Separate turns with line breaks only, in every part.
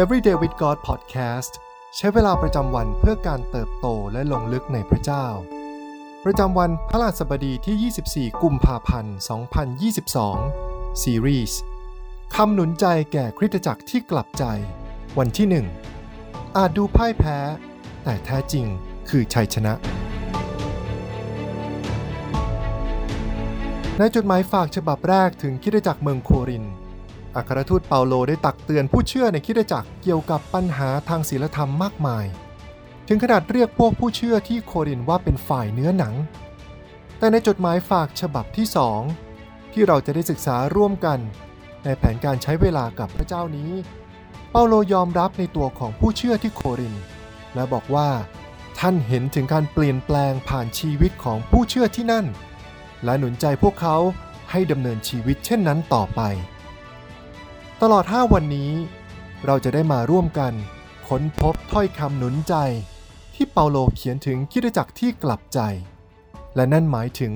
Everyday with God Podcast ใช้เวลาประจำวันเพื่อการเติบโตและลงลึกในพระเจ้า ประจำวันพระราสบดีที่ 24 กุมภาพันธ์ 2022 ซีรีส์คำหนุนใจแก่คริสตจักรที่กลับใจ วันที่ 1 อาจดูพ่ายแพ้ แต่แท้จริงคือชัยชนะ ในจดหมายฝากฉบับแรกถึงคริสตจักรเมืองโครินธ์ อัครทูตเปาโลได้ตักเตือนผู้เชื่อในคริสตจักรเกี่ยวกับปัญหาทางศีลธรรมมากมาย ถึงขนาดเรียกพวกผู้เชื่อที่โครินว่าเป็นฝ่ายเนื้อหนัง แต่ในจดหมายฝากฉบับที่สองที่เราจะได้ศึกษาร่วมกัน ในแผนการใช้เวลากับพระเจ้านี้ เปาโลยอมรับในตัวของผู้เชื่อที่โคริน และบอกว่า ท่านเห็นถึงการเปลี่ยนแปลงผ่านชีวิตของผู้เชื่อที่นั่น และหนุนใจพวกเขาให้ดำเนินชีวิตเช่นนั้นต่อไป ตลอด 5 วันนี้ เราจะได้มาร่วมกัน ค้นพบถ้อยคำหนุนใจ ที่เปาโลเขียนถึงคริสตจักรที่กลับใจ และนั่นหมายถึง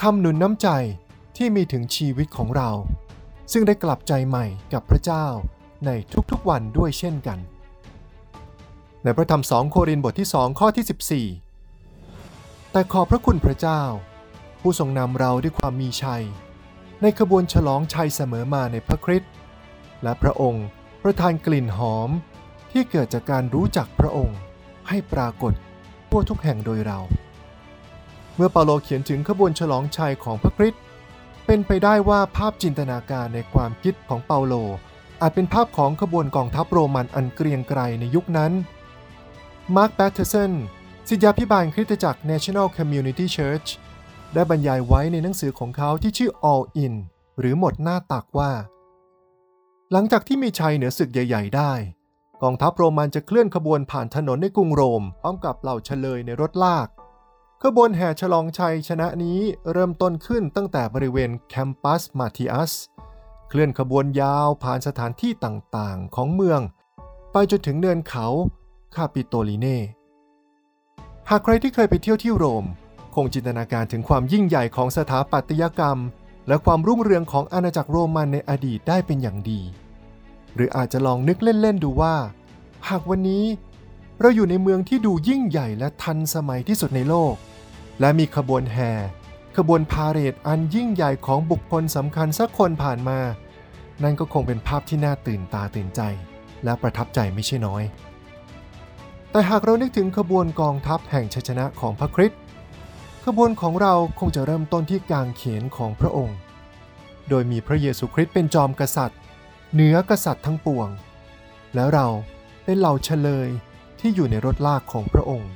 คำหนุนน้ำใจที่มีถึงชีวิตของเรา ซึ่งได้กลับใจใหม่กับพระเจ้าในทุกๆวันด้วยเช่นกัน ในพระธรรม2โครินธ์บทที่2ข้อที่ 14 แต่ขอบพระคุณพระเจ้า ผู้ทรงนำเราด้วยความมีชัย ในขบวนฉลองชัยเสมอมาในพระคริสต์ และพระองค์ประทานกลิ่นหอมที่เกิดจากการรู้จักพระองค์ให้ปรากฏทั่วทุกแห่งโดยเรา เมื่อเปาโลเขียนถึงขบวนฉลองชัยของพระคริสต์เป็นไปได้ว่าภาพจินตนาการในความคิดของเปาโล อาจเป็นภาพของขบวนกองทัพโรมันอันเกรียงไกรในยุคนั้น มาร์คแบตเทอร์สันศิษยาพิบาลคริสตจักร National Community Church ได้บรรยายไว้ในหนังสือของเขาที่ชื่อ All In หรือหมดหน้าตักว่า หลังจากที่มีชัยเหนือศึกใหญ่ ๆ ได้ กองทัพโรมันจะเคลื่อนขบวนผ่านถนนในกรุงโรมพร้อมกับเหล่าเชลยในรถลาก ขบวนแห่ฉลองชัยชนะนี้เริ่มต้นขึ้นตั้งแต่บริเวณแคมปัสมาร์ติอัสเคลื่อนขบวนยาวผ่านสถานที่ต่างๆ ของเมือง ไปจนถึงเนินเขาคาปิโตลิเน่หากใครที่เคยไปเที่ยวที่โรม คงจินตนาการถึงความยิ่งใหญ่ของสถาปัตยกรรม และความรุ่งเรืองของอาณาจักรโรมันในอดีตได้เป็นอย่างดี หรืออาจจะลองนึกเล่น ๆ ดูว่า หากวันนี้ เราอยู่ในเมืองที่ดูยิ่งใหญ่และทันสมัยที่สุดในโลก และมีขบวนแห่ ขบวนพาเหรดอันยิ่งใหญ่ของบุคคลสำคัญสักคนผ่านมา นั่นก็คงเป็นภาพที่น่าตื่นตาตื่นใจ และประทับใจไม่ใช่น้อย แต่หากเรานึกถึงขบวนกองทัพแห่งชัยชนะของพระคริสต์ ขบวนของเราคงจะเริ่มต้นที่กางเขนของพระองค์ โดยมีพระเยซูคริสต์เป็นจอมกษัตริย์ เหนือกษัตริย์ทั้งปวง แล้วเราเป็นเหล่าเฉลยที่อยู่ในรถลากของพระองค์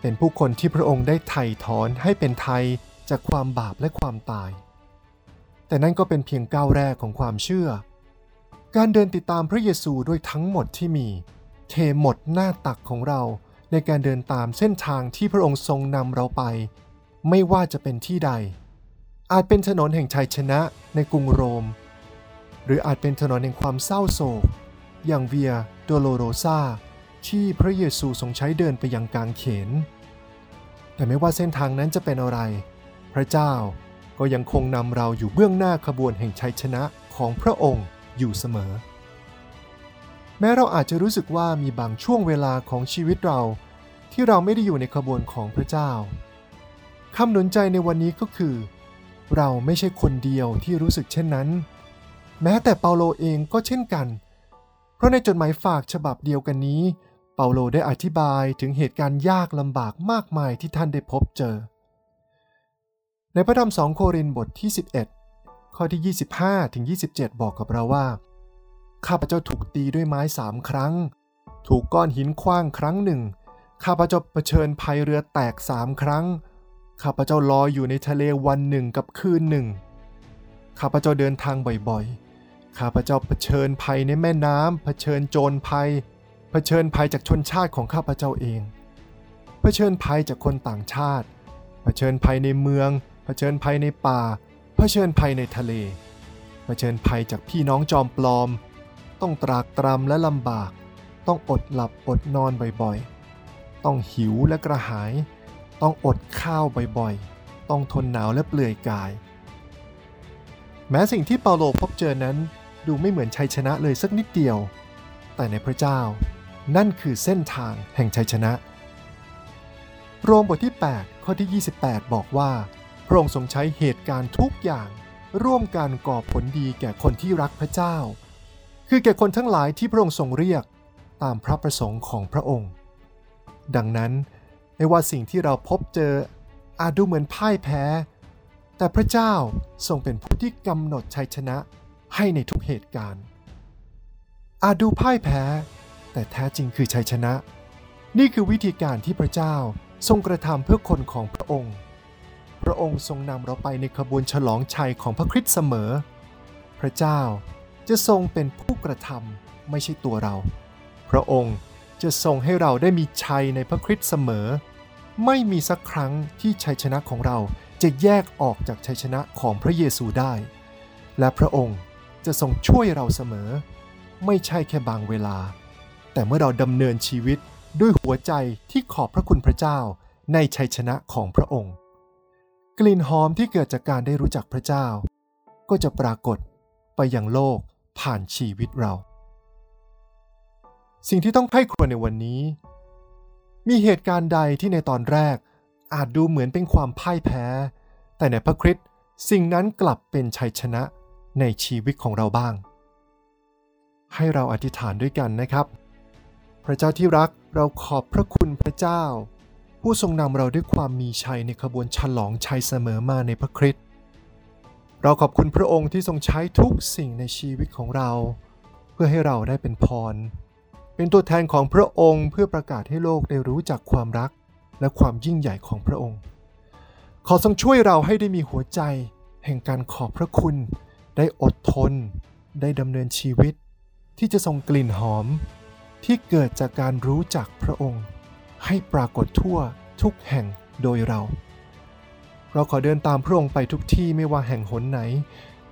เป็นผู้คนที่พระองค์ได้ไถ่ถอนให้เป็นไทยจากความบาปและความตาย แต่นั่นก็เป็นเพียงก้าวแรกของความเชื่อ การเดินติดตามพระเยซูด้วยทั้งหมดที่มี เทหมดหน้าตักของเรา ในการเดินตามเส้นทางที่พระองค์ทรงนำเราไป ไม่ว่าจะเป็นที่ใด อาจเป็นถนนแห่งชัยชนะในกรุงโรม หรืออาจเป็นถนนแห่งความเศร้าโศก อย่างเวียโดโลโรซาที่พระเยซูทรงใช้เดินไปยังกางเขน แต่ไม่ว่าเส้นทางนั้นจะเป็นอะไร พระเจ้าก็ยังคงนำเราอยู่เบื้องหน้าขบวนแห่งชัยชนะของพระองค์อยู่เสมอ แม้เราอาจจะรู้สึกว่ามีบางช่วงเวลาของชีวิตเรา ที่เราไม่ได้อยู่ในขบวนของพระเจ้าคำหนุนใจในวันนี้ก็คือ เราไม่ใช่คนเดียวที่รู้สึกเช่นนั้น แม้แต่เปาโลเองก็เช่นกัน เพราะในจดหมายฝากฉบับเดียวกันนี้ เปาโลได้อธิบายถึงเหตุการณ์ยากลำบากมากมายที่ท่านได้พบเจอ ในพระธรรม2โครินธ์บทที่ 11 ข้อที่ 25ถึง27 บอกกับเราว่า ข้าพเจ้าถูกตีด้วยไม้สามครั้ง ถูกก้อนหินคว้างครั้งหนึ่ง ข้าพเจ้าเผชิญภัยเรือแตกสามครั้ง ข้าพเจ้าลอยอยู่ในทะเลวันหนึ่งกับคืนหนึ่ง ข้าพเจ้าเดินทางบ่อยๆ ข้าพเจ้าเผชิญภัยในแม่น้ำเผชิญโจรภัย เผชิญภัยจากชนชาติของข้าพเจ้าเอง เผชิญภัยจากคนต่างชาติ เผชิญภัยในเมือง เผชิญภัยในป่า เผชิญภัยในทะเล เผชิญภัยจากพี่น้องจอมปลอม ต้องตรากตรำและลำบาก ต้องอดหลับอดนอนบ่อยๆ ต้องหิวและกระหาย ต้องอดข้าวบ่อยๆ ต้องทนหนาวและเปลือยกาย แม้สิ่งที่เปาโลพบเจอนั้นดูไม่เหมือนชัยชนะเลยสักนิดเดียว แต่ในพระเจ้านั่นคือเส้นทางแห่งชัยชนะ โรมบทที่ 8 ข้อที่ 28 บอกว่า พระองค์ทรงใช้เหตุการณ์ทุกอย่าง ร่วมกันก่อผลดีแก่คนที่รักพระเจ้า คือแก่คนทั้งหลายที่พระองค์ทรงเรียกตามพระประสงค์ของพระองค์ ดังนั้นไม่ว่าสิ่งที่เราพบเจออาจดูเหมือนพ่ายแพ้ แต่พระเจ้าทรงเป็นผู้ที่กำหนดชัยชนะให้ในทุกเหตุการณ์ อาจดูพ่ายแพ้ แต่แท้จริงคือชัยชนะ นี่คือวิธีการที่พระเจ้าทรงกระทำเพื่อคนของพระองค์ พระองค์ทรงนำเราไปในขบวนฉลองชัยของพระคริสต์เสมอ พระเจ้า จะทรงเป็นผู้กระทำไม่ใช่ตัวเรา พระองค์จะทรงให้เราได้มีชัยในพระคริสต์เสมอ ไม่มีสักครั้งที่ชัยชนะของเราจะแยกออกจากชัยชนะของพระเยซูได้ และพระองค์จะทรงช่วยเราเสมอ ไม่ใช่แค่บางเวลา แต่เมื่อเราดำเนินชีวิตด้วยหัวใจที่ขอบพระคุณพระเจ้าในชัยชนะของพระองค์ กลิ่นหอมที่เกิดจากการได้รู้จักพระเจ้า ก็จะปรากฏไปยังโลก ผ่านชีวิตเรา สิ่งที่ต้องไข้ครวญในวันนี้ มีเหตุการณ์ใดที่ในตอนแรกอาจดูเหมือนเป็นความพ่ายแพ้ แต่ในพระคริสต์สิ่งนั้นกลับเป็นชัยชนะในชีวิตของเราบ้าง ให้เราอธิษฐานด้วยกันนะครับ พระเจ้าที่รักเราขอบพระคุณพระเจ้า ผู้ทรงนำเราด้วยความมีชัยในขบวนฉลองชัยเสมอมาในพระคริสต์ เราขอบคุณพระองค์ที่ทรงใช้ทุกสิ่งในชีวิตของเรา เพื่อให้เราได้เป็นพร เป็นตัวแทนของพระองค์เพื่อประกาศให้โลกได้รู้จักความรักและความยิ่งใหญ่ของพระองค์ ขอทรงช่วยเราให้ได้มีหัวใจ แห่งการขอบพระคุณ ได้อดทน ได้ดำเนินชีวิต ที่จะทรงกลิ่นหอม ที่เกิดจากการรู้จักพระองค์ ให้ปรากฏทั่วทุกแห่งโดยเรา เราขอเดินตามพระองค์ไปทุกที่ไม่ว่าแห่งหนไหน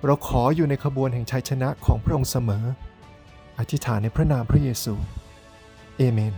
เราขออยู่ในขบวนแห่งชัยชนะของพระองค์เสมอ อธิษฐานในพระนามพระเยซู เอเมน